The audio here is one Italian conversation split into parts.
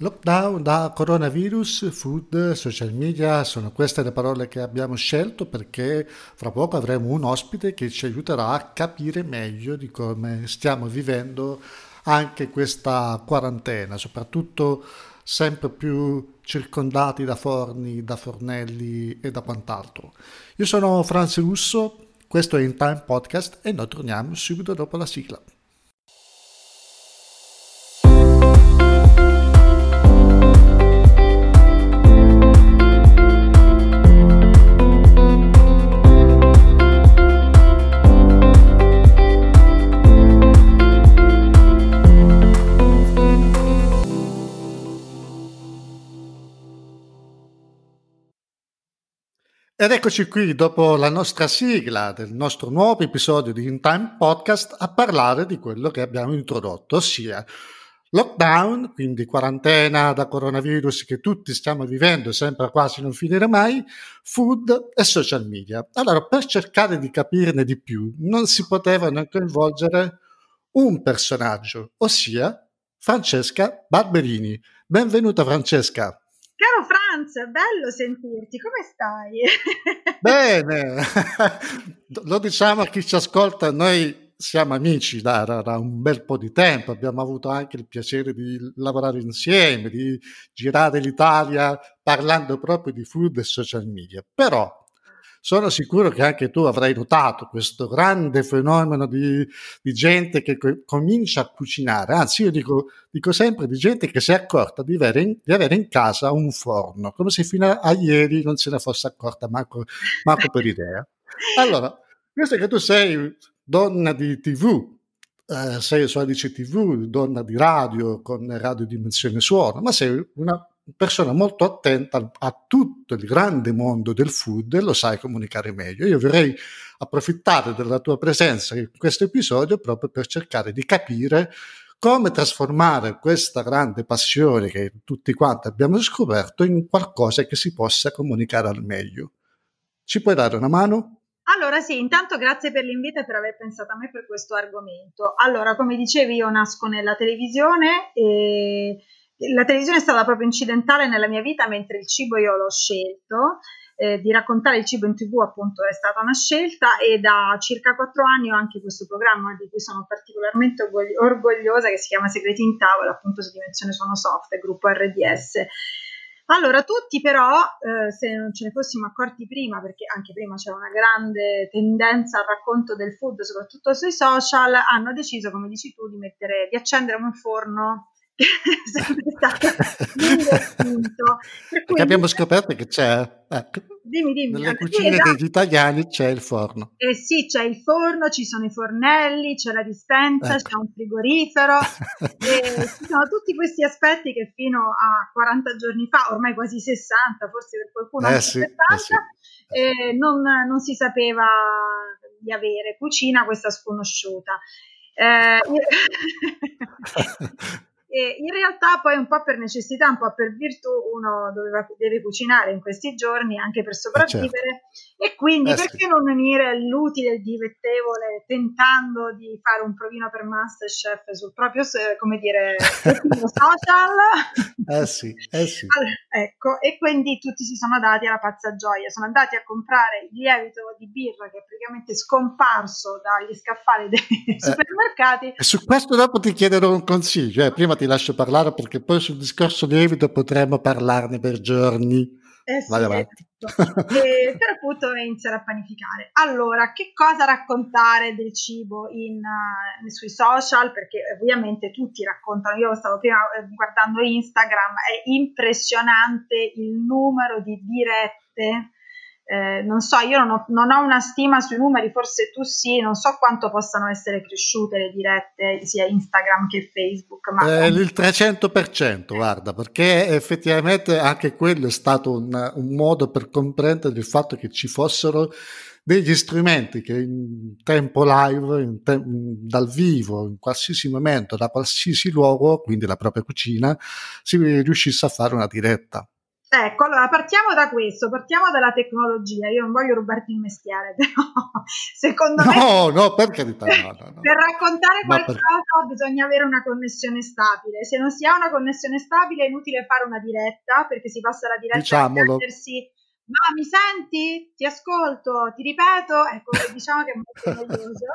Lockdown da coronavirus, food, social media, sono queste le parole che abbiamo scelto perché fra poco avremo un ospite che ci aiuterà a capire meglio di come stiamo vivendo anche questa quarantena, soprattutto sempre più circondati da forni, da fornelli e da quant'altro. Io sono Franz Russo, questo è In Time Podcast e noi torniamo subito dopo la sigla. Ed eccoci qui dopo la nostra sigla del nostro nuovo episodio di In Time Podcast a parlare di quello che abbiamo introdotto, ossia lockdown, quindi quarantena da coronavirus che tutti stiamo vivendo e sembra quasi non finire mai, food e social media. Allora, per cercare di capirne di più, non si poteva non coinvolgere un personaggio, ossia Francesca Barberini. Benvenuta Francesca. Caro Franz, bello sentirti, come stai? Bene, lo diciamo a chi ci ascolta, noi siamo amici da, da, un bel po' di tempo, abbiamo avuto anche il piacere di lavorare insieme, di girare l'Italia parlando proprio di food e social media, però sono sicuro che anche tu avrai notato questo grande fenomeno di, di gente che co- comincia a cucinare, anzi io dico, dico, sempre di gente che si è accorta di avere, in, di avere, in, casa un forno, come se fino a, ieri non se ne fosse accorta manco, manco per idea. Allora, visto che tu sei donna di tv, eh, sei Sodici TV, donna di radio con radio dimensione suono, ma sei una persona molto attenta a tutto il grande mondo del food e lo sai comunicare meglio. Io vorrei approfittare della tua presenza in questo episodio proprio per cercare di capire come trasformare questa grande passione che tutti quanti abbiamo scoperto in qualcosa che si possa comunicare al meglio. Ci puoi dare una mano? Allora sì, intanto grazie per l'invito e per aver pensato a me per questo argomento. Allora, come dicevi, io nasco nella televisione e la televisione è stata proprio incidentale nella mia vita, mentre il cibo io l'ho scelto. Eh, di raccontare il cibo in tv appunto è stata una scelta e da circa quattro anni ho anche questo programma di cui sono particolarmente orgogliosa che si chiama Segreti in tavola appunto su Dimensione Suono Soft, gruppo RDS. Allora, tutti però, eh, se non ce ne fossimo accorti prima, perché anche prima c'era una grande tendenza al racconto del food, soprattutto sui social, hanno deciso, come dici tu, di, mettere, di accendere un forno sempre stato Perché abbiamo scoperto che c'è ecco, dimmi, dimmi, nelle cucine esatto. degli italiani c'è il forno. Eh sì, c'è il forno, ci sono i fornelli, c'è la dispensa, ecco. c'è un frigorifero, ci sono tutti questi aspetti che fino a 40 giorni fa, ormai quasi 60, forse per qualcuno eh anche sì, 70, eh sì. eh, non, non, si sapeva di avere cucina questa sconosciuta. Eh, E in realtà poi un po' per necessità, un po' per virtù, uno doveva, deve cucinare in questi giorni anche per sopravvivere certo. e quindi eh perché sì. non unire l'utile e il dilettevole tentando di fare un provino per Masterchef sul proprio, come dire, social? Eh sì, eh sì. Allora, ecco, e quindi tutti si sono dati alla pazza gioia, sono andati a comprare il lievito di birra che è praticamente scomparso dagli scaffali dei eh, supermercati. E su questo dopo ti chiederò un consiglio, eh. prima ti lascio parlare perché poi sul discorso lievito potremmo parlarne per giorni. Eh sì, Vai avanti. Esatto. e per appunto iniziare a panificare. Allora, che cosa raccontare del cibo in, uh, sui social? Perché ovviamente tutti raccontano, io stavo prima eh, guardando Instagram, è impressionante il numero di dirette eh, non so, io non ho, non ho, una stima sui numeri, forse tu sì, non so quanto possano essere cresciute le dirette sia Instagram che Facebook. Ma... Eh, il 300%, guarda, perché effettivamente anche quello è stato un, un modo per comprendere il fatto che ci fossero degli strumenti che in tempo live, in te- dal vivo, in qualsiasi momento, da qualsiasi luogo, quindi la propria cucina, si riuscisse a fare una diretta. Ecco, allora partiamo da questo, partiamo dalla tecnologia. Io non voglio rubarti il mestiere, però secondo no, me. No, no, per carità. No, no, no. Per raccontare qualcosa per... bisogna avere una connessione stabile. Se non si ha una connessione stabile è inutile fare una diretta perché si passa la diretta Diciamolo. a chiedersi ma mi senti? Ti ascolto, ti ripeto, ecco, diciamo che è molto noioso.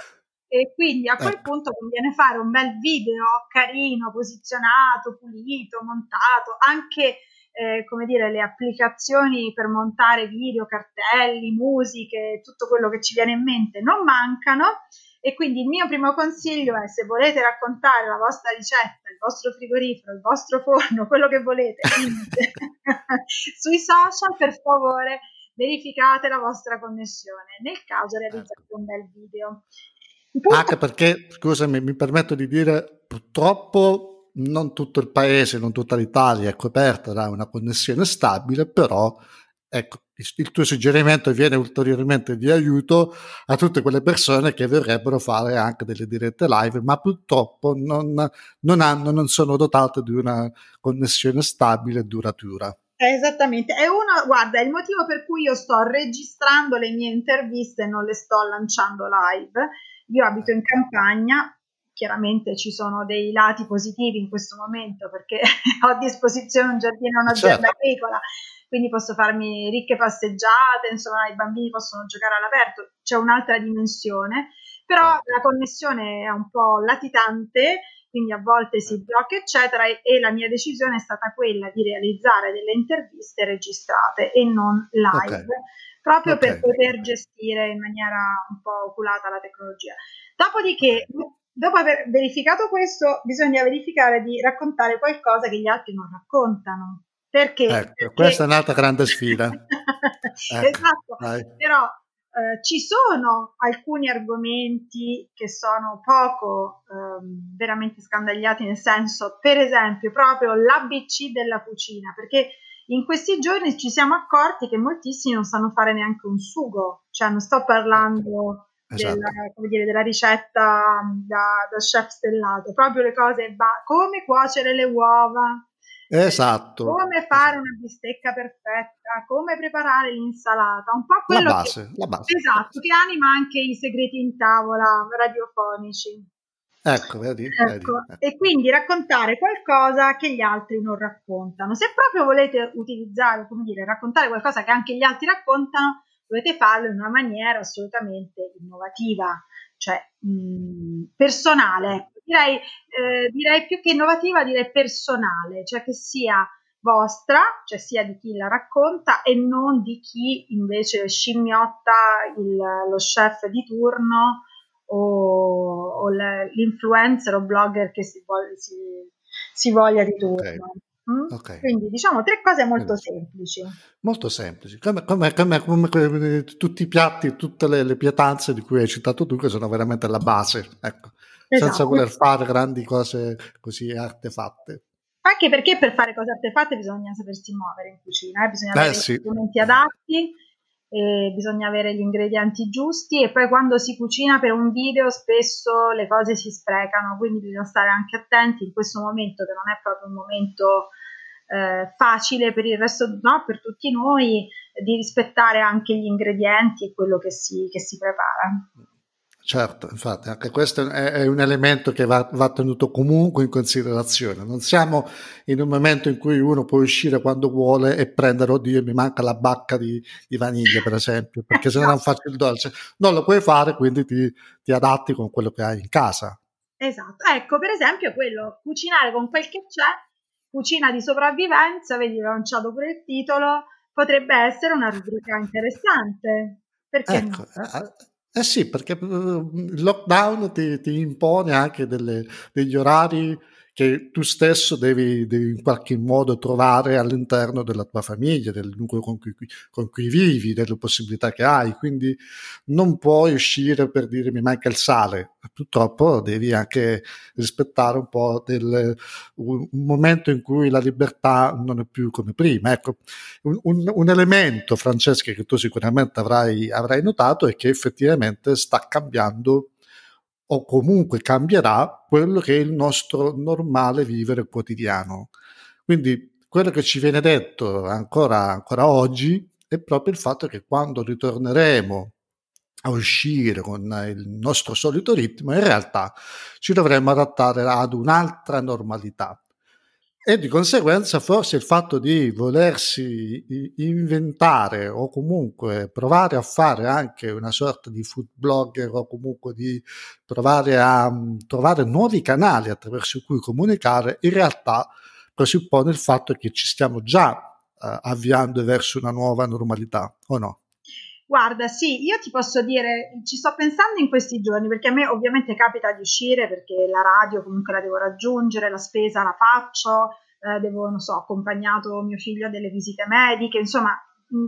E quindi a quel ecco. punto conviene fare un bel video carino, posizionato, pulito, montato, anche eh, come dire, le applicazioni per montare video, cartelli, musiche, tutto quello che ci viene in mente non mancano. E quindi il mio primo consiglio è se volete raccontare la vostra ricetta, il vostro frigorifero, il vostro forno, quello che volete, sui social, per favore verificate la vostra connessione. Nel caso realizzate un bel video. Anche perché, scusami, mi permetto di dire, purtroppo non tutto il paese, non tutta l'Italia è coperta da una connessione stabile, però ecco, il tuo suggerimento viene ulteriormente di aiuto a tutte quelle persone che vorrebbero fare anche delle dirette live, ma purtroppo non, non, hanno, non sono dotate di una connessione stabile e duratura. Esattamente, è uno, guarda, è il motivo per cui io sto registrando le mie interviste e non le sto lanciando live. Io abito in campagna, chiaramente ci sono dei lati positivi in questo momento perché ho a disposizione un giardino e un'azienda certo. agricola, quindi posso farmi ricche passeggiate, insomma i bambini possono giocare all'aperto, c'è un'altra dimensione, però certo. la connessione è un po' latitante, quindi a volte si certo. blocca eccetera e, e, la mia decisione è stata quella di realizzare delle interviste registrate e non live. Okay. Proprio okay. per poter gestire in maniera un po' oculata la tecnologia. Dopodiché, Dopo aver verificato questo, bisogna verificare di raccontare qualcosa che gli altri non raccontano. Perché? Ecco, Perché... questa è un'altra grande sfida. ecco, esatto, vai. però eh, ci sono alcuni argomenti che sono poco eh, veramente scandagliati, nel senso, per esempio, proprio l'ABC della cucina, perché in questi giorni ci siamo accorti che moltissimi non sanno fare neanche un sugo, cioè non sto parlando esatto. della, dire, della, ricetta da, da, chef stellato, proprio le cose, come cuocere le uova, esatto. come fare una bistecca perfetta, come preparare l'insalata, un po' quello la base, che, la base. Esatto, che anima anche i segreti in tavola radiofonici. Ecco, vedi, ecco, vedi, ecco. E quindi raccontare qualcosa che gli altri non raccontano. Se proprio volete utilizzare, come dire, raccontare qualcosa che anche gli altri raccontano, dovete farlo in una maniera assolutamente innovativa, cioè mh, personale. Direi, eh, direi più che innovativa, direi personale, cioè che sia vostra, cioè sia di chi la racconta e non di chi invece scimmiotta il, lo chef di turno o, o l'influencer o blogger che si, voglia, si, si voglia di turno. Okay. Mm? Okay. Quindi diciamo tre cose molto semplici. Molto semplici, come, come, come, come tutti i piatti, tutte le, le, pietanze di cui hai citato tu, che sono veramente la base, ecco, esatto. senza voler fare grandi cose così artefatte. Anche perché per fare cose artefatte bisogna sapersi muovere in cucina, eh? bisogna eh, avere sì. strumenti adatti e bisogna avere gli ingredienti giusti e poi quando si cucina per un video spesso le cose si sprecano, quindi bisogna stare anche attenti in questo momento che non è proprio un momento eh, facile per il resto, no, per tutti noi, di rispettare anche gli ingredienti e quello che si, che si prepara. Certo, infatti, anche questo è, un elemento che va, va, tenuto comunque in considerazione. Non siamo in un momento in cui uno può uscire quando vuole e prendere, oddio, mi manca la bacca di, di vaniglia, per esempio, perché se no non faccio il dolce. Non lo puoi fare, quindi ti, ti adatti con quello che hai in casa. Esatto, ecco, per esempio quello, cucinare con quel che c'è, cucina di sopravvivenza, vedi, ho lanciato pure il titolo, potrebbe essere una rubrica interessante. Perché ecco, no? Eh, eh sì, perché il lockdown ti, ti impone anche delle, degli orari che tu stesso devi, devi, in qualche modo trovare all'interno della tua famiglia, del nucleo con cui, con cui, vivi, delle possibilità che hai. Quindi non puoi uscire per dire mi manca il sale. Purtroppo devi anche rispettare un po' del, un, momento in cui la libertà non è più come prima. Ecco, un, un, un elemento, Francesca, che tu sicuramente avrai, avrai notato è che effettivamente sta cambiando o comunque cambierà quello che è il nostro normale vivere quotidiano. Quindi quello che ci viene detto ancora, ancora oggi è proprio il fatto che quando ritorneremo a uscire con il nostro solito ritmo, in realtà ci dovremmo adattare ad un'altra normalità. E di conseguenza forse il fatto di volersi inventare o comunque provare a fare anche una sorta di food blogger o comunque di provare a trovare nuovi canali attraverso cui comunicare, in realtà presuppone il fatto che ci stiamo già uh, avviando verso una nuova normalità, o no? Guarda, sì, io ti posso dire, ci sto pensando in questi giorni perché a me ovviamente capita di uscire perché la radio comunque la devo raggiungere, la spesa la faccio, eh, devo, non so, accompagnato mio figlio a delle visite mediche, insomma,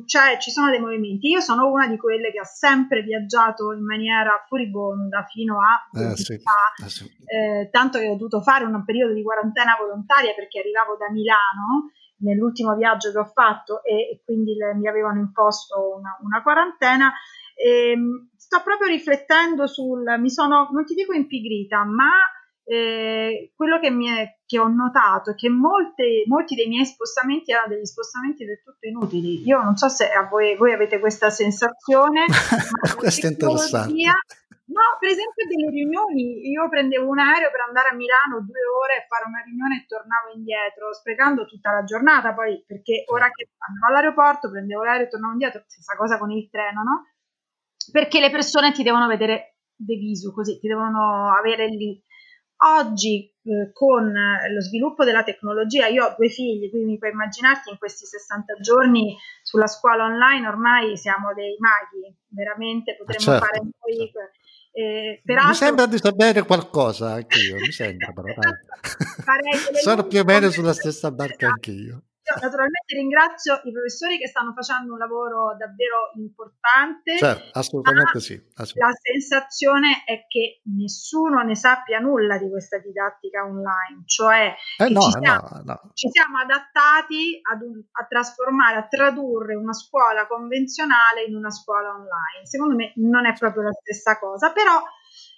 cioè, ci sono dei movimenti. Io sono una di quelle che ha sempre viaggiato in maniera furibonda fino a eh, sì, eh, sì. eh, tanto che ho dovuto fare un periodo di quarantena volontaria perché arrivavo da Milano nell'ultimo viaggio che ho fatto e, e quindi le, mi avevano imposto una, una quarantena. E, ehm, sto proprio riflettendo sul, mi sono, non ti dico impigrita, ma eh, quello che, mi è, che ho notato è che molte, molti dei miei spostamenti erano degli spostamenti del tutto inutili. Io non so se a voi, voi avete questa sensazione. Questo è interessante. No, per esempio delle riunioni, io prendevo un aereo per andare a Milano due ore e fare una riunione e tornavo indietro, sprecando tutta la giornata poi, perché ora che andavo all'aeroporto, prendevo l'aereo e tornavo indietro, stessa cosa con il treno, no? Perché le persone ti devono vedere de visu, così, ti devono avere lì. Oggi eh, con lo sviluppo della tecnologia, io ho due figli, quindi mi puoi immaginarti in questi 60 giorni sulla scuola online ormai siamo dei maghi, veramente potremmo certo. fare noi eh, peraltro, mi sembra di sapere qualcosa anch'io, mi sembra però. Sono più o meno sulla stessa barca anch'io. Io naturalmente ringrazio i professori che stanno facendo un lavoro davvero importante. Certo, assolutamente sì. Assolutamente. La sensazione è che nessuno ne sappia nulla di questa didattica online, cioè eh no, ci, siamo, no, no. ci, siamo, adattati un, a trasformare, a tradurre una scuola convenzionale in una scuola online. Secondo me non è proprio la stessa cosa, però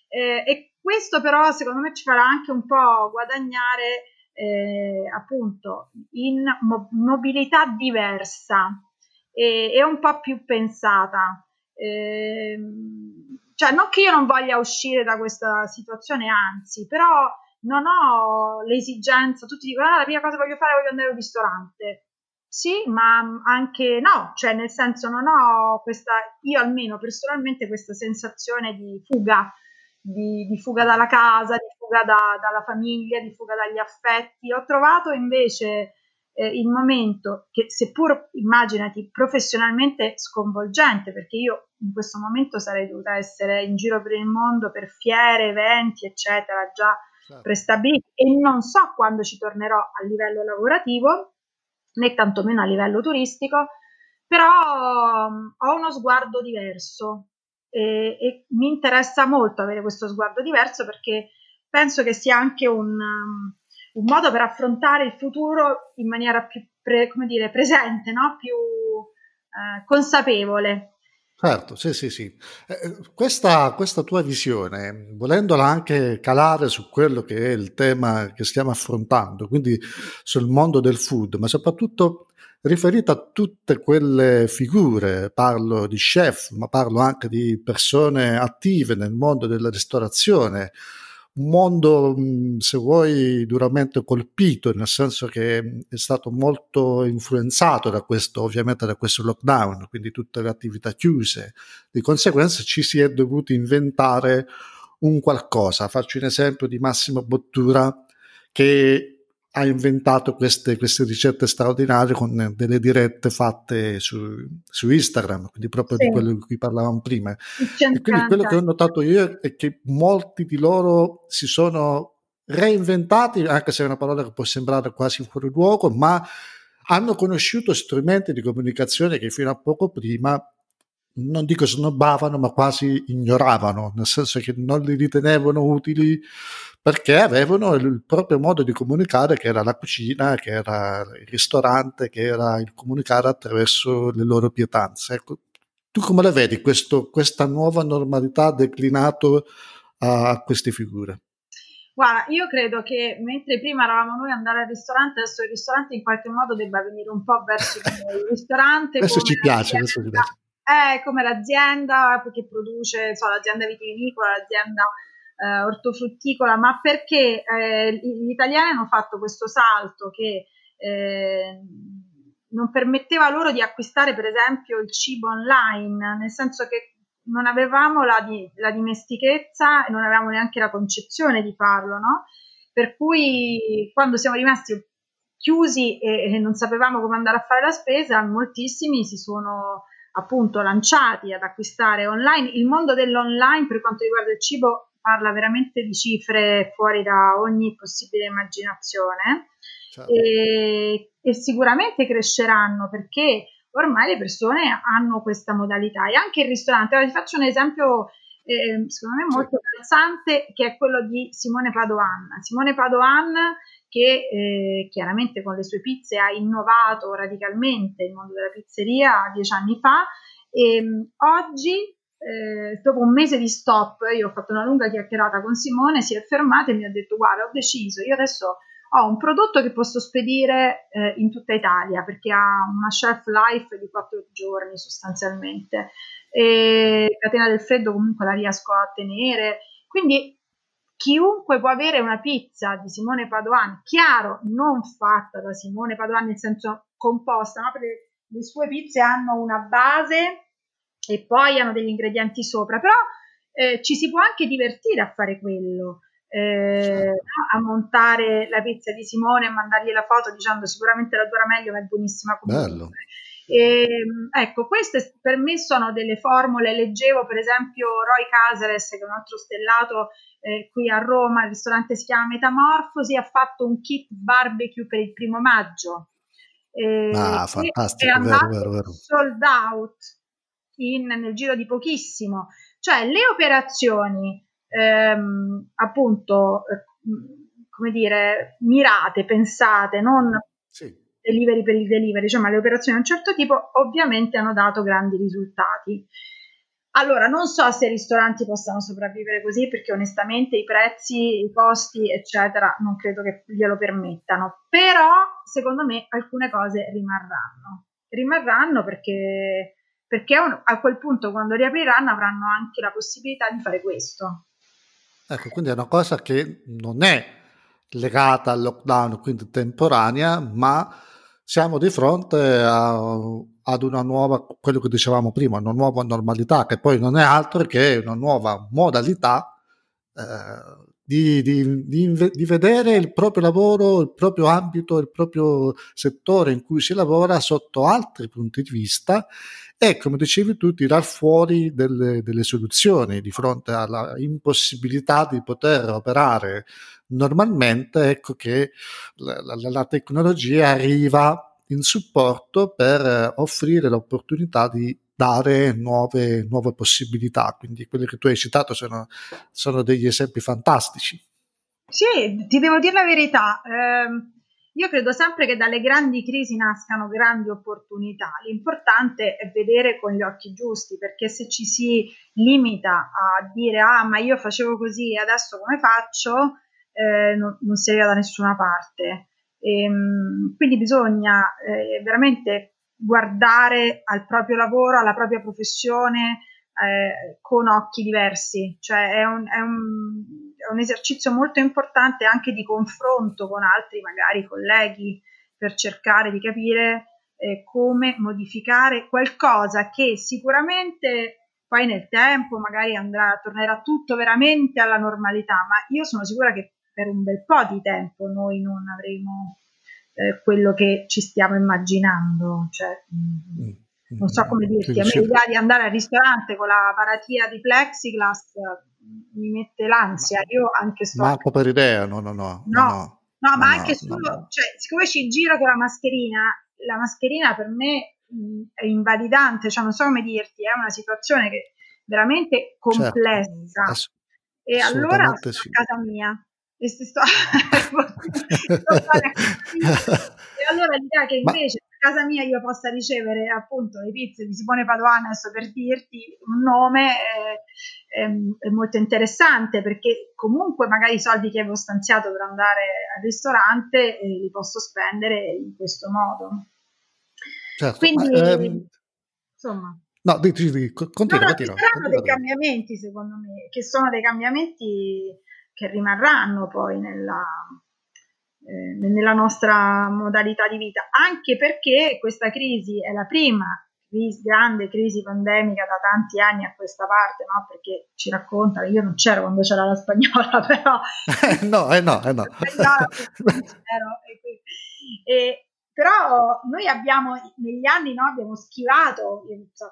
eh, e questo però secondo me ci farà anche un po' guadagnare eh, appunto in mo- mobilità diversa e, e, un po' più pensata. Eh, cioè, non che io non voglia uscire da questa situazione, anzi, però non ho l'esigenza, tutti dicono, ah, la prima cosa che voglio fare è voglio andare al ristorante. Sì, ma anche no, cioè nel senso non ho questa, io almeno personalmente questa sensazione di fuga di, di fuga dalla casa, di fuga da, dalla famiglia, di fuga dagli affetti. Ho trovato invece eh, il momento che, seppur immaginati professionalmente sconvolgente, perché io in questo momento sarei dovuta essere in giro per il mondo per fiere, eventi, eccetera, già certo. prestabiliti e non so quando ci tornerò a livello lavorativo, né tantomeno a livello turistico, però um, ho uno sguardo diverso e, e, mi interessa molto avere questo sguardo diverso perché penso che sia anche un, um, un modo per affrontare il futuro in maniera più pre, come dire, presente, no? più eh, consapevole. Certo, sì, sì, sì. Eh, questa, questa, tua visione, volendola anche calare su quello che è il tema che stiamo affrontando, quindi sul mondo del food, ma soprattutto riferita a tutte quelle figure, parlo di chef, ma parlo anche di persone attive nel mondo della ristorazione, un mondo, se vuoi, duramente colpito, nel senso che è stato molto influenzato da questo, ovviamente da questo lockdown, quindi tutte le attività chiuse. Di conseguenza ci si è dovuti inventare un qualcosa. Faccio un esempio di Massimo Bottura che ha inventato queste, queste, ricette straordinarie con delle dirette fatte su, su Instagram, quindi proprio sì. di quello di cui parlavamo prima. E quindi quello che ho notato io è che molti di loro si sono reinventati, anche se è una parola che può sembrare quasi fuori luogo, ma hanno conosciuto strumenti di comunicazione che fino a poco prima non dico snobbavano, ma quasi ignoravano, nel senso che non li ritenevano utili perché avevano il proprio modo di comunicare che era la cucina, che era il ristorante, che era il comunicare attraverso le loro pietanze. Ecco, tu come la vedi questo, questa nuova normalità declinato a queste figure? Guarda, io credo che mentre prima eravamo noi ad andare al ristorante, adesso il ristorante in qualche modo debba venire un po' verso il ristorante. Adesso ci piace, adesso ci piace. È come l'azienda che produce, so, l'azienda vitivinicola, l'azienda eh, ortofrutticola, ma perché eh, gli italiani hanno fatto questo salto che eh, non permetteva loro di acquistare per esempio il cibo online, nel senso che non avevamo la, di, la dimestichezza e non avevamo neanche la concezione di farlo, no? Per cui quando siamo rimasti chiusi e, e non sapevamo come andare a fare la spesa, moltissimi si sono appunto lanciati ad acquistare online. Il mondo dell'online per quanto riguarda il cibo parla veramente di cifre fuori da ogni possibile immaginazione certo. e, e sicuramente cresceranno perché ormai le persone hanno questa modalità e anche il ristorante. Allora, ti faccio un esempio eh, secondo me molto calzante che è quello di Simone Padoan. Simone Padoan che eh, chiaramente con le sue pizze ha innovato radicalmente il mondo della pizzeria dieci anni fa. E ehm, oggi eh, dopo un mese di stop io ho fatto una lunga chiacchierata con Simone si è fermato e mi ha detto guarda ho deciso io adesso ho un prodotto che posso spedire eh, in tutta Italia perché ha una shelf life di 4 giorni sostanzialmente. E catena del freddo comunque la riesco a tenere. Quindi chiunque può avere una pizza di Simone Padoan chiaro non fatta da Simone Padoan nel senso composta ma perché le sue pizze hanno una base e poi hanno degli ingredienti sopra però eh, ci si può anche divertire a fare quello eh, a montare la pizza di Simone e mandargli la foto dicendo sicuramente la dura meglio ma è buonissima comunque. Bello. E, ecco, queste per me sono delle formule. Leggevo per esempio Roy Casares, che è un altro stellato eh, qui a Roma, il ristorante si chiama Metamorfosi, ha fatto un kit barbecue per il primo maggio. Eh, ah, fantastico, è vero, vero, vero. sold out in, nel giro di pochissimo. Cioè, le operazioni ehm, appunto, eh, come dire, mirate, pensate, non sì. Delivery per il delivery, ma le operazioni di un certo tipo ovviamente hanno dato grandi risultati. Allora, non so se i ristoranti possano sopravvivere così perché onestamente i prezzi, i costi, eccetera, non credo che glielo permettano, però secondo me alcune cose rimarranno. Rimarranno perché, perché a quel punto quando riapriranno avranno anche la possibilità di fare questo. Ecco, quindi è una cosa che non è legata al lockdown, quindi temporanea, ma siamo di fronte a, ad una nuova, quello che dicevamo prima, una nuova normalità, che poi non è altro che una nuova modalità eh, di, di, di, di, vedere il proprio lavoro, il proprio ambito, il proprio settore in cui si lavora sotto altri punti di vista e, come dicevi tu, tirar fuori delle, delle soluzioni di fronte alla impossibilità di poter operare normalmente, ecco che la, la, la tecnologia arriva in supporto per offrire l'opportunità di dare nuove, nuove, possibilità. Quindi quelli che tu hai citato sono, sono, degli esempi fantastici. Sì, ti devo dire la verità. Eh, io credo sempre che dalle grandi crisi nascano grandi opportunità. L'importante è vedere con gli occhi giusti, perché se ci si limita a dire ah ma io facevo così e adesso come faccio, eh, non, non, si arriva da nessuna parte. E, ehm, quindi bisogna eh, veramente guardare al proprio lavoro, alla propria professione, eh, con occhi diversi, cioè è un, è, un, è un, esercizio molto importante anche di confronto con altri magari colleghi per cercare di capire eh, come modificare qualcosa che sicuramente poi nel tempo magari andrà, tornerà tutto veramente alla normalità, ma io sono sicura che per un bel po' di tempo noi non avremo eh, quello che ci stiamo immaginando. Cioè, mm. mm non so come dirti, a me l'idea di andare al ristorante con la paratia di plexiglass mi mette l'ansia, io anche sto... Manco per idea, no, no, no. No, no, no ma no, anche solo, cioè, siccome ci giro con la mascherina, la mascherina per me è invalidante, cioè non so come dirti, è una situazione che veramente certo, complessa. Certo, e allora sto sì. a casa mia e, sto, sto e allora l'idea che invece... Ma casa mia io possa ricevere appunto le pizze di Simone Padoano, adesso per dirti un nome, eh, è, è, molto interessante perché comunque magari i soldi che avevo stanziato per andare al ristorante eh, li posso spendere in questo modo. Certo, Quindi, ma, ehm, insomma... No, continua, no, no, continua, ci saranno dei cambiamenti secondo me, che sono dei cambiamenti che rimarranno poi nella, eh, nella nostra modalità di vita, anche perché questa crisi è la prima crisi, grande crisi pandemica da tanti anni a questa parte, no? perché ci raccontano, io non c'ero quando c'era la spagnola, però... no, eh no, eh no. e, però noi abbiamo negli anni no, abbiamo schivato,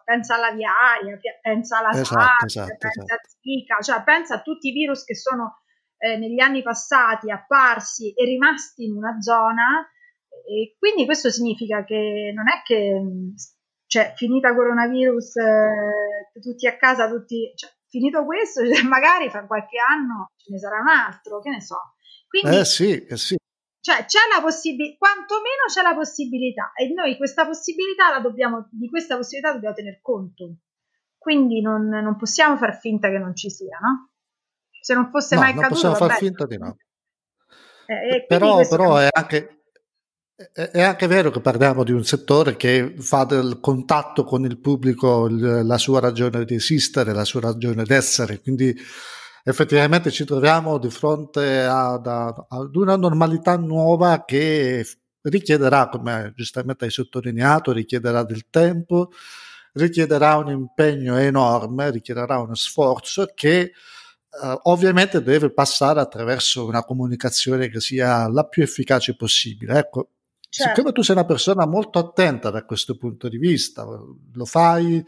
pensa alla viaria, pensa alla esatto, SARS, esatto, pensa esatto. a Zika, cioè pensa a tutti i virus che sono eh, negli anni passati apparsi e rimasti in una zona e quindi questo significa che non è che cioè finita coronavirus eh, tutti a casa tutti cioè, finito questo magari fra qualche anno ce ne sarà un altro che ne so quindi eh sì, eh sì. Cioè c'è la possibilità, quantomeno c'è la possibilità e noi questa possibilità la dobbiamo, di questa possibilità dobbiamo tener conto. Quindi non, non possiamo far finta che non ci sia, no? Se non fosse no, mai non accaduto. possiamo far finta di no. Eh, però, però è, anche, è anche vero che parliamo di un settore che fa del contatto con il pubblico la sua ragione di esistere, la sua ragione d'essere, quindi effettivamente ci troviamo di fronte ad, ad una normalità nuova che richiederà, come giustamente hai sottolineato, richiederà del tempo, richiederà un impegno enorme, richiederà uno sforzo che Uh, ovviamente deve passare attraverso una comunicazione che sia la più efficace possibile. Ecco, certo. siccome tu sei una persona molto attenta da questo punto di vista, lo fai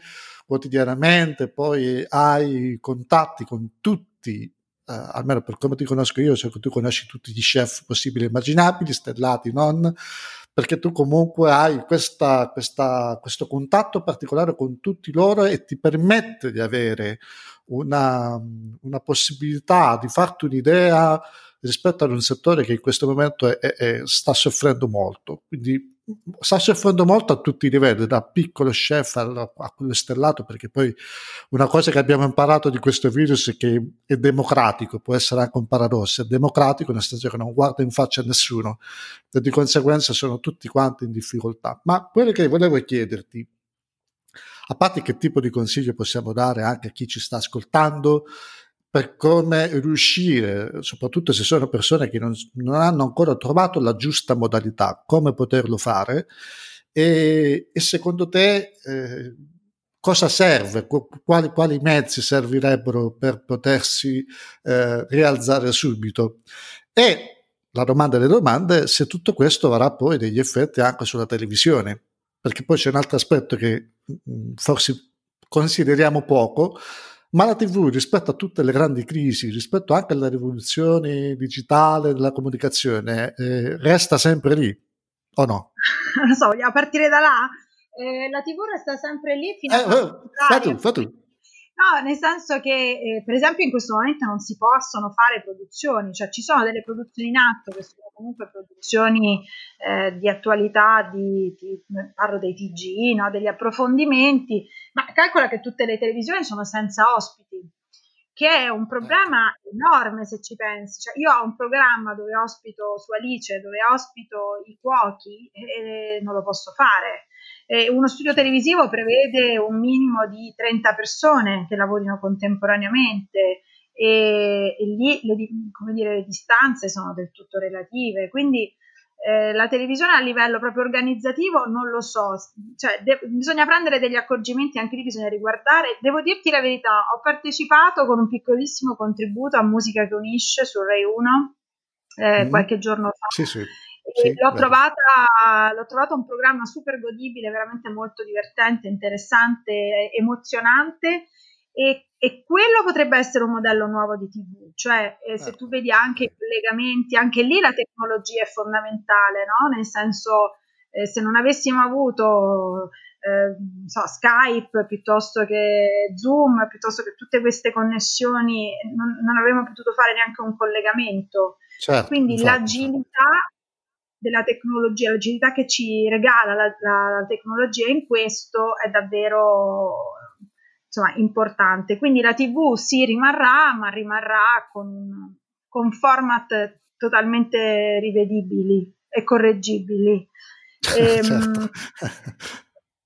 quotidianamente, poi hai contatti con tutti, uh, almeno per come ti conosco io, che tu conosci tutti gli chef possibili e immaginabili, stellati, non, perché tu comunque hai questa, questa, questo contatto particolare con tutti loro e ti permette di avere una, una possibilità di farti un'idea rispetto ad un settore che in questo momento è, è, sta soffrendo molto. Quindi sta soffrendo molto a tutti i livelli, da piccolo chef a, a quello stellato, perché poi una cosa che abbiamo imparato di questo virus è che è democratico, può essere anche un paradosso, è democratico nel senso che non guarda in faccia a nessuno e di conseguenza sono tutti quanti in difficoltà. Ma quello che volevo chiederti, a parte che tipo di consiglio possiamo dare anche a chi ci sta ascoltando per come riuscire, soprattutto se sono persone che non, non hanno ancora trovato la giusta modalità, come poterlo fare e, e secondo te eh, cosa serve, quali, quali, mezzi servirebbero per potersi eh, rialzare subito? E la domanda delle domande se tutto questo avrà poi degli effetti anche sulla televisione perché poi c'è un altro aspetto che mm, forse consideriamo poco, ma la TV rispetto a tutte le grandi crisi, rispetto anche alla rivoluzione digitale della comunicazione, eh, resta sempre lì, o no? non so, vogliamo partire da là? Eh, la TV resta sempre lì fino eh, a... Eh, fa tu, fa tu. No, nel senso che eh, per esempio in questo momento non si possono fare produzioni, cioè ci sono delle produzioni in atto che sono comunque produzioni eh, di attualità, di, di, parlo dei TG, no? degli approfondimenti, ma calcola che tutte le televisioni sono senza ospiti, che è un problema enorme se ci pensi. Cioè, io ho un programma dove ospito su Alice, dove ospito i cuochi e non lo posso fare eh, uno studio televisivo prevede un minimo di 30 persone che lavorino contemporaneamente e, e lì le, dire, le, distanze sono del tutto relative. Quindi eh, la televisione a livello proprio organizzativo non lo so, cioè, de- bisogna prendere degli accorgimenti, anche lì bisogna riguardare. Devo dirti la verità, ho partecipato con un piccolissimo contributo a Musica che unisce su Rai 1 eh, mm. qualche giorno fa. Sì, sì. Sì, l'ho, trovata, l'ho trovata un programma super godibile, veramente molto divertente, interessante, emozionante e, e, quello potrebbe essere un modello nuovo di TV, cioè eh, se tu certo. vedi anche i collegamenti, anche lì la tecnologia è fondamentale, no? nel senso eh, se non avessimo avuto eh, so, Skype piuttosto che Zoom, piuttosto che tutte queste connessioni, non, non avremmo potuto fare neanche un collegamento. Certo, Quindi infatti. l'agilità della tecnologia, l'agilità che ci regala la, la, la tecnologia in questo è davvero insomma, importante. Quindi la TV si rimarrà, ma rimarrà con, con format totalmente rivedibili e correggibili. E, certo.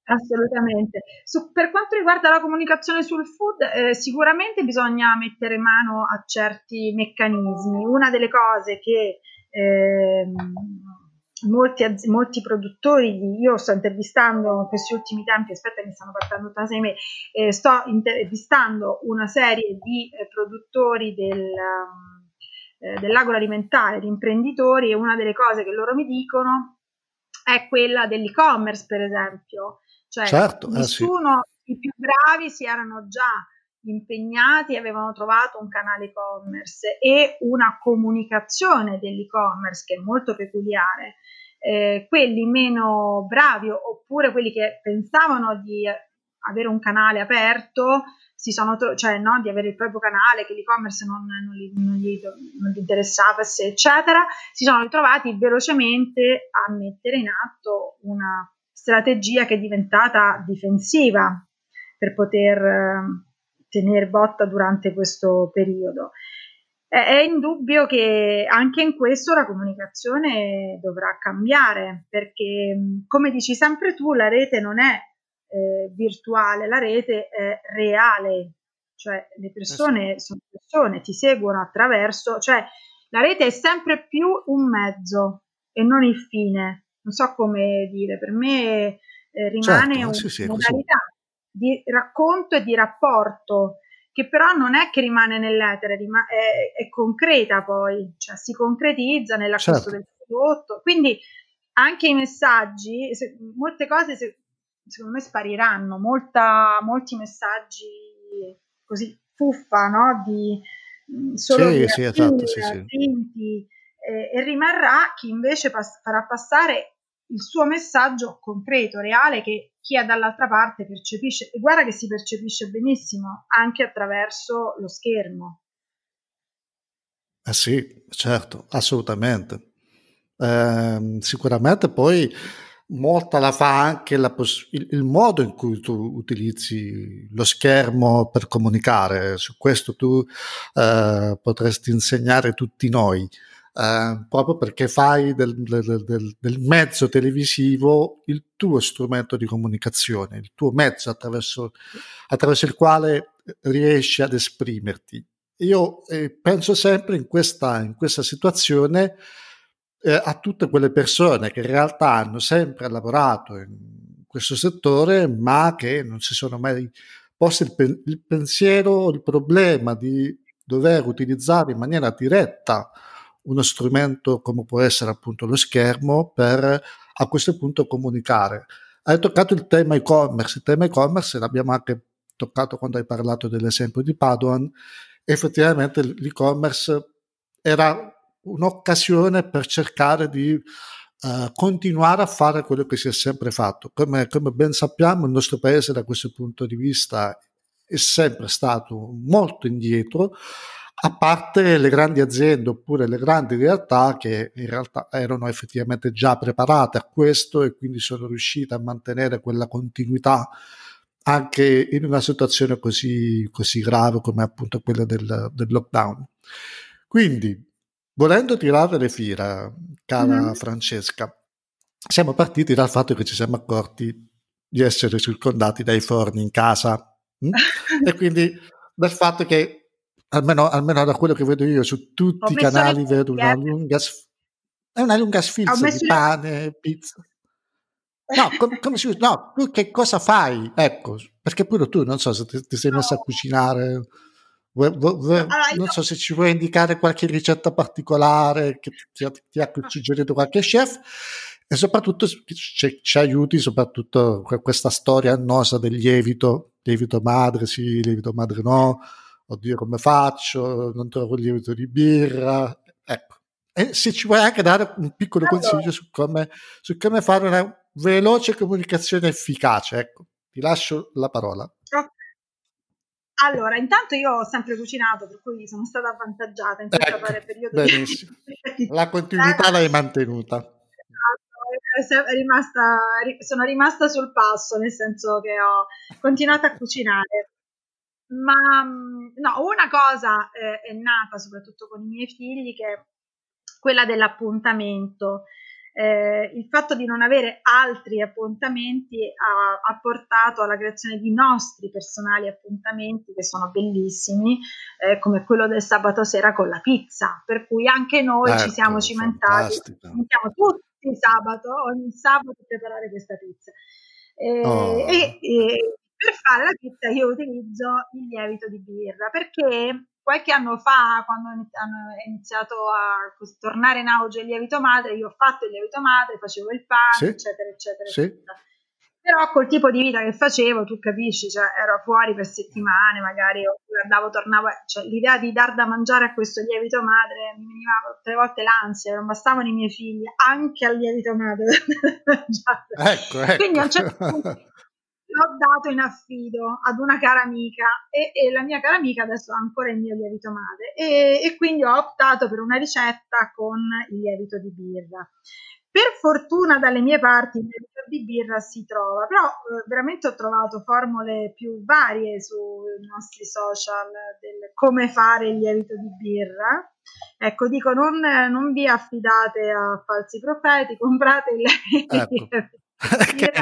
Assolutamente. Su, per quanto riguarda la comunicazione sul food, eh, sicuramente bisogna mettere mano a certi meccanismi. Una delle cose che eh, molti, molti, produttori, io sto intervistando in questi ultimi tempi, aspetta mi stanno portando tutta me, eh, sto intervistando una serie di eh, produttori del, eh, dell'agroalimentare, di imprenditori e una delle cose che loro mi dicono è quella dell'e-commerce, per esempio. Cioè, certo, nessuno, eh sì. i più bravi si erano già impegnati, avevano trovato un canale e-commerce e una comunicazione dell'e-commerce che è molto peculiare. Eh, quelli meno bravi oppure quelli che pensavano di avere un canale aperto, tro- cioè no, di avere il proprio canale, che l'e-commerce non, non, gli, non, gli, non gli interessava, eccetera, si sono ritrovati velocemente a mettere in atto una strategia che è diventata difensiva per poter eh, tenere botta durante questo periodo. È indubbio che anche in questo la comunicazione dovrà cambiare perché, come dici sempre tu, la rete non è eh, virtuale, la rete è reale, cioè le persone sono persone, ti seguono attraverso, cioè la rete è sempre più un mezzo e non il fine. Non so come dire, per me eh, rimane certo, una sì, sì, modalità di racconto e di rapporto che però non è che rimane nell'etere, rima- è, è, concreta poi, cioè si concretizza nell'acquisto certo. del prodotto. Quindi anche i messaggi, se, molte cose se, secondo me spariranno, molta, molti messaggi così fuffa, no? Di mm, solo sì, sì, esatto, sì, sì. Eh, e rimarrà chi invece pass- farà passare il suo messaggio concreto, reale, che chi è dall'altra parte percepisce. E guarda che si percepisce benissimo anche attraverso lo schermo. Eh sì, certo, assolutamente. Eh, sicuramente poi molta la fa anche la poss- il, il, modo in cui tu utilizzi lo schermo per comunicare. Su questo tu eh, potresti insegnare tutti noi eh, proprio perché fai del, del, del, del, mezzo televisivo il tuo strumento di comunicazione, il tuo mezzo attraverso, attraverso il quale riesci ad esprimerti. Io eh, penso sempre in questa, in questa situazione eh, a tutte quelle persone che in realtà hanno sempre lavorato in questo settore, ma che non si sono mai posti il, pe- il pensiero, il problema di dover utilizzare in maniera diretta uno strumento come può essere appunto lo schermo per a questo punto comunicare. Hai toccato il tema e-commerce, il tema e-commerce l'abbiamo anche toccato quando hai parlato dell'esempio di Padoan, effettivamente l'e-commerce era un'occasione per cercare di uh, continuare a fare quello che si è sempre fatto. Come, come ben sappiamo il nostro paese da questo punto di vista è sempre stato molto indietro, a parte le grandi aziende oppure le grandi realtà che in realtà erano effettivamente già preparate a questo e quindi sono riuscite a mantenere quella continuità anche in una situazione così, così grave come appunto quella del, del, lockdown. Quindi, volendo tirare le fila, cara mm-hmm. Francesca, siamo partiti dal fatto che ci siamo accorti di essere circondati dai forni in casa hm? e quindi dal fatto che almeno, almeno, da quello che vedo io su tutti i canali vedo una lunga, è una lunga sfilza di pane, pizza. No, com- come si No, tu che cosa fai? Ecco, perché pure tu non so se ti, ti sei no. messa a cucinare. Vu- vu- vu- allora, non so se ci vuoi indicare qualche ricetta particolare che ti, ti ha suggerito qualche chef e soprattutto ci, ci, aiuti soprattutto questa storia annosa del lievito, lievito madre sì, lievito madre no, oddio come faccio, non trovo il lievito di birra, ecco. E se ci vuoi anche dare un piccolo allora. consiglio su come, su come, fare una veloce comunicazione efficace, ecco, ti lascio la parola. Allora, intanto io ho sempre cucinato, per cui sono stata avvantaggiata in questo ecco, periodo. Benissimo. La continuità l'hai mantenuta. è rimasta, sono rimasta sul passo, nel senso che ho continuato a cucinare. Ma mm, no, una cosa eh, è nata soprattutto con i miei figli che è quella dell'appuntamento. Eh, il fatto di non avere altri appuntamenti ha, ha, portato alla creazione di nostri personali appuntamenti che sono bellissimi, eh, come quello del sabato sera con la pizza, per cui anche noi ecco, ci siamo cimentati, ciamo tutti sabato, ogni sabato preparare questa pizza. Eh, oh. e, e per fare la pizza io utilizzo il lievito di birra perché qualche anno fa, quando hanno iniziato a tornare in auge il lievito madre, io ho fatto il lievito madre, facevo il pane, sì. eccetera, eccetera, sì. eccetera. Però col tipo di vita che facevo, tu capisci, cioè, ero fuori per settimane, magari andavo, tornavo, cioè, l'idea di dar da mangiare a questo lievito madre mi veniva tre volte l'ansia, non bastavano i miei figli, anche al lievito madre. ecco, ecco. Quindi a un certo punto l'ho dato in affido ad una cara amica e, e, la mia cara amica adesso ha ancora il mio lievito madre e, e, quindi ho optato per una ricetta con il lievito di birra. Per fortuna dalle mie parti il lievito di birra si trova, però eh, veramente ho trovato formule più varie sui nostri social del come fare il lievito di birra. Ecco, dico, non, non vi affidate a falsi profeti, comprate il lievito. Ecco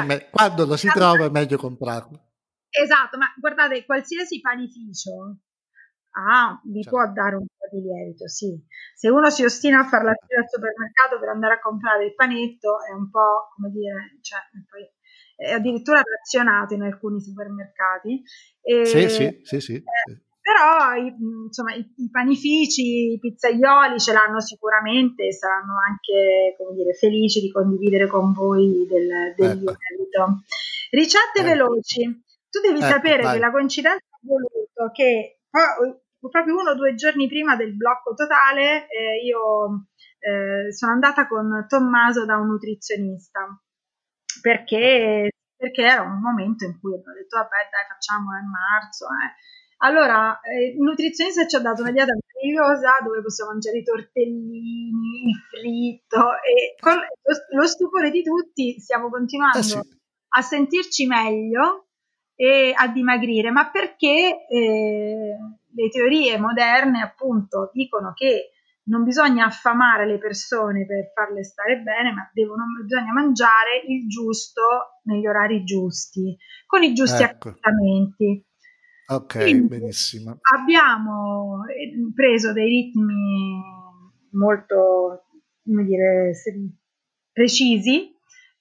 me- quando lo si trova è meglio comprarlo. Esatto, ma guardate, qualsiasi panificio ah, vi certo. può dare un po' di lievito, sì. Se uno si ostina a fare la fila al supermercato per andare a comprare il panetto è un po', come dire, cioè, è addirittura razionato in alcuni supermercati. E, sì, sì, sì, sì, eh, sì però i, insomma, i, i, panifici, i pizzaioli ce l'hanno sicuramente e saranno anche come dire, felici di condividere con voi del, del ecco. lievito. Ricette ecco. veloci. Tu devi ecco, sapere vai. che la coincidenza ha voluto che proprio uno o due giorni prima del blocco totale eh, io eh, sono andata con Tommaso da un nutrizionista perché, perché era un momento in cui ho detto vabbè dai facciamo in marzo eh allora, eh, il nutrizionista ci ha dato una dieta meravigliosa dove possiamo mangiare i tortellini, il fritto e con lo, lo stupore di tutti stiamo continuando eh sì. a sentirci meglio e a dimagrire, ma perché eh, le teorie moderne appunto dicono che non bisogna affamare le persone per farle stare bene, ma devono, bisogna mangiare il giusto negli orari giusti, con i giusti ecco. accostamenti. Ok, Quindi benissimo. Abbiamo eh, preso dei ritmi molto, come dire, precisi,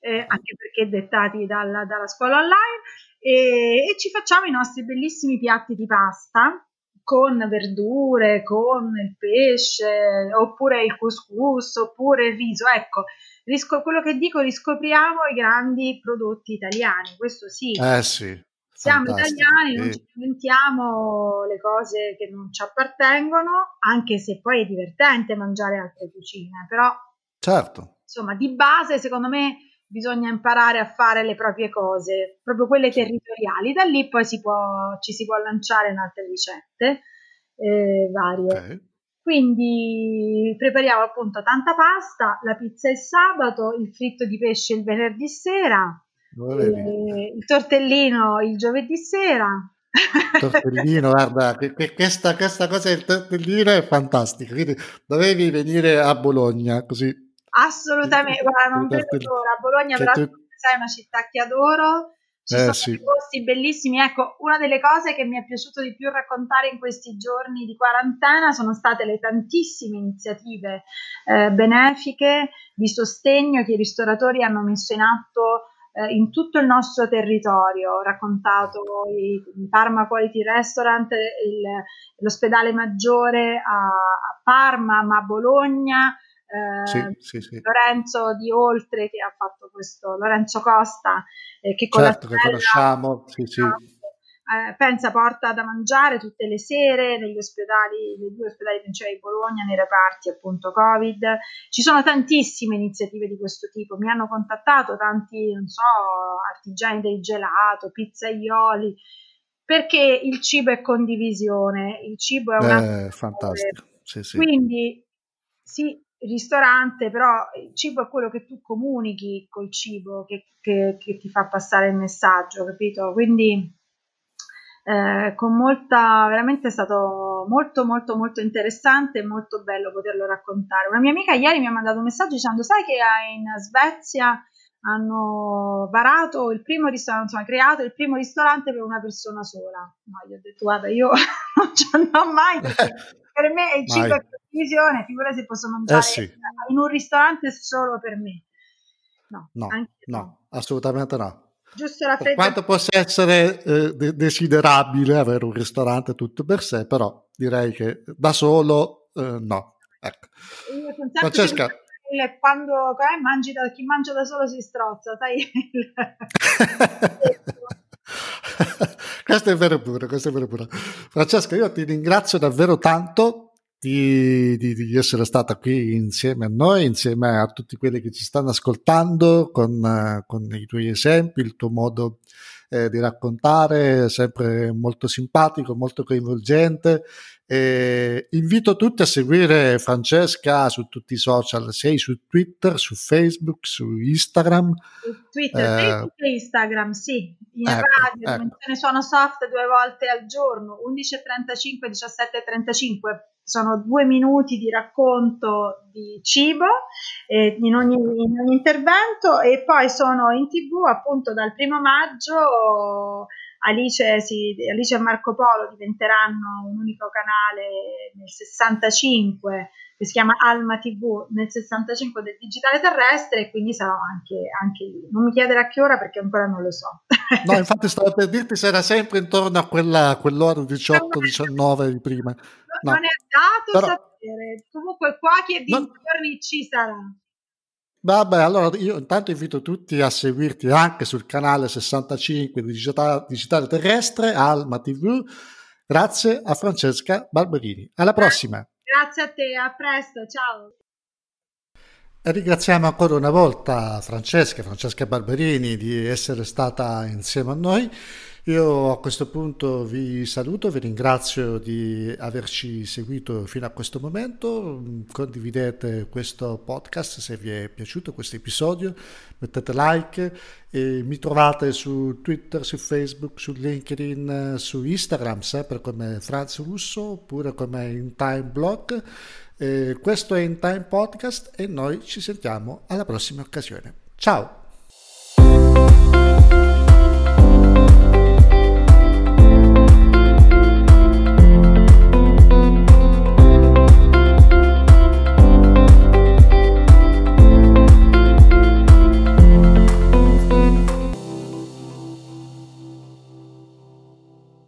eh, anche perché dettati dalla, dalla scuola online, e, e, ci facciamo i nostri bellissimi piatti di pasta con verdure, con il pesce, oppure il couscous, oppure il riso. Ecco, risco- quello che dico, riscopriamo i grandi prodotti italiani, questo sì. Eh sì, siamo Fantastico. italiani, non ci inventiamo le cose che non ci appartengono, anche se poi è divertente mangiare altre cucine, però certo. insomma di base secondo me bisogna imparare a fare le proprie cose, proprio quelle territoriali, da lì poi si può, ci si può lanciare in altre ricette eh, varie. Okay. Quindi prepariamo appunto tanta pasta, la pizza il sabato, il fritto di pesce il venerdì sera, il tortellino il giovedì sera. tortellino, guarda, questa, questa, cosa del tortellino è fantastica. Quindi dovevi venire a Bologna così. Assolutamente, guarda, non vedo l'ora. Bologna, però, tu... sai, è una città che adoro. Ci eh, sono sì. posti bellissimi. Ecco, una delle cose che mi è piaciuto di più raccontare in questi giorni di quarantena sono state le tantissime iniziative eh, benefiche di sostegno che i ristoratori hanno messo in atto eh, in tutto il nostro territorio. Ho raccontato il Parma Quality Restaurant, il, l'ospedale maggiore a, a, Parma, ma a Bologna. Eh, sì, sì, sì. Lorenzo di Oltre che ha fatto questo, Lorenzo Costa, eh, che certo, che conosciamo, sì, sì eh, pensa porta da mangiare tutte le sere negli ospedali, nei due ospedali principali di Bologna, nei reparti appunto Covid. Ci sono tantissime iniziative di questo tipo, mi hanno contattato tanti, non so, artigiani del gelato, pizzaioli, perché il cibo è condivisione, il cibo è una... Eh, fantastico. Sì, sì. Quindi sì, ristorante, però il cibo è quello che tu comunichi col cibo, che, che, che ti fa passare il messaggio, capito? Quindi eh, con molta, veramente è stato molto molto molto interessante e molto bello poterlo raccontare. Una mia amica ieri mi ha mandato un messaggio dicendo sai che in Svezia hanno varato il primo ristorante, insomma, creato il primo ristorante per una persona sola. No, gli ho detto, guarda, io non ci andrò mai perché per me il cibo è condivisione, figura se posso mangiare eh sì. in un ristorante solo per me. No, no, no, no. assolutamente no. Giusto la per quanto possa essere eh, de- desiderabile avere un ristorante tutto per sé, però direi che da solo eh, no. Ecco. Francesca, quando eh, mangi da, chi mangia da solo si strozza, sai? questo è vero pure, questo è vero pure. Francesca, io ti ringrazio davvero tanto di, di, di, essere stata qui insieme a noi, insieme a tutti quelli che ci stanno ascoltando, con, con i tuoi esempi, il tuo modo eh, di raccontare, sempre molto simpatico, molto coinvolgente. E invito tutti a seguire Francesca su tutti i social, sei su Twitter, su Facebook, su Instagram. Twitter, eh, Facebook e Instagram, sì. In ecco, radio, ecco. sono soft due volte al giorno, 11.35, 17.35 sono due minuti di racconto di cibo eh, in, ogni, in, ogni, intervento e poi sono in tv appunto dal primo maggio Alice, sì, Alice e Marco Polo diventeranno un unico canale nel 65 che si chiama Alma TV nel 65 del digitale terrestre e quindi sarò anche, anche lì. Non mi chiedere a che ora perché ancora non lo so. No, infatti stavo per dirti se era sempre intorno a quella, quell'ora 18-19 di prima. No. Non è dato Però... sapere. Comunque qua che di non... ci sarà. Vabbè, allora io intanto invito tutti a seguirti anche sul canale 65 Digitale, Digitale Terrestre, Alma TV. Grazie a Francesca Barberini. Alla prossima. Grazie a te, a presto, ciao. Ringraziamo ancora una volta Francesca, Francesca Barberini di essere stata insieme a noi. Io a questo punto vi saluto, vi ringrazio di averci seguito fino a questo momento, condividete questo podcast se vi è piaciuto questo episodio, mettete like e mi trovate su Twitter, su Facebook, su LinkedIn, su Instagram, sempre come Franz Russo oppure come In Time Blog. Eh, questo è In Time Podcast e noi ci sentiamo alla prossima occasione. Ciao!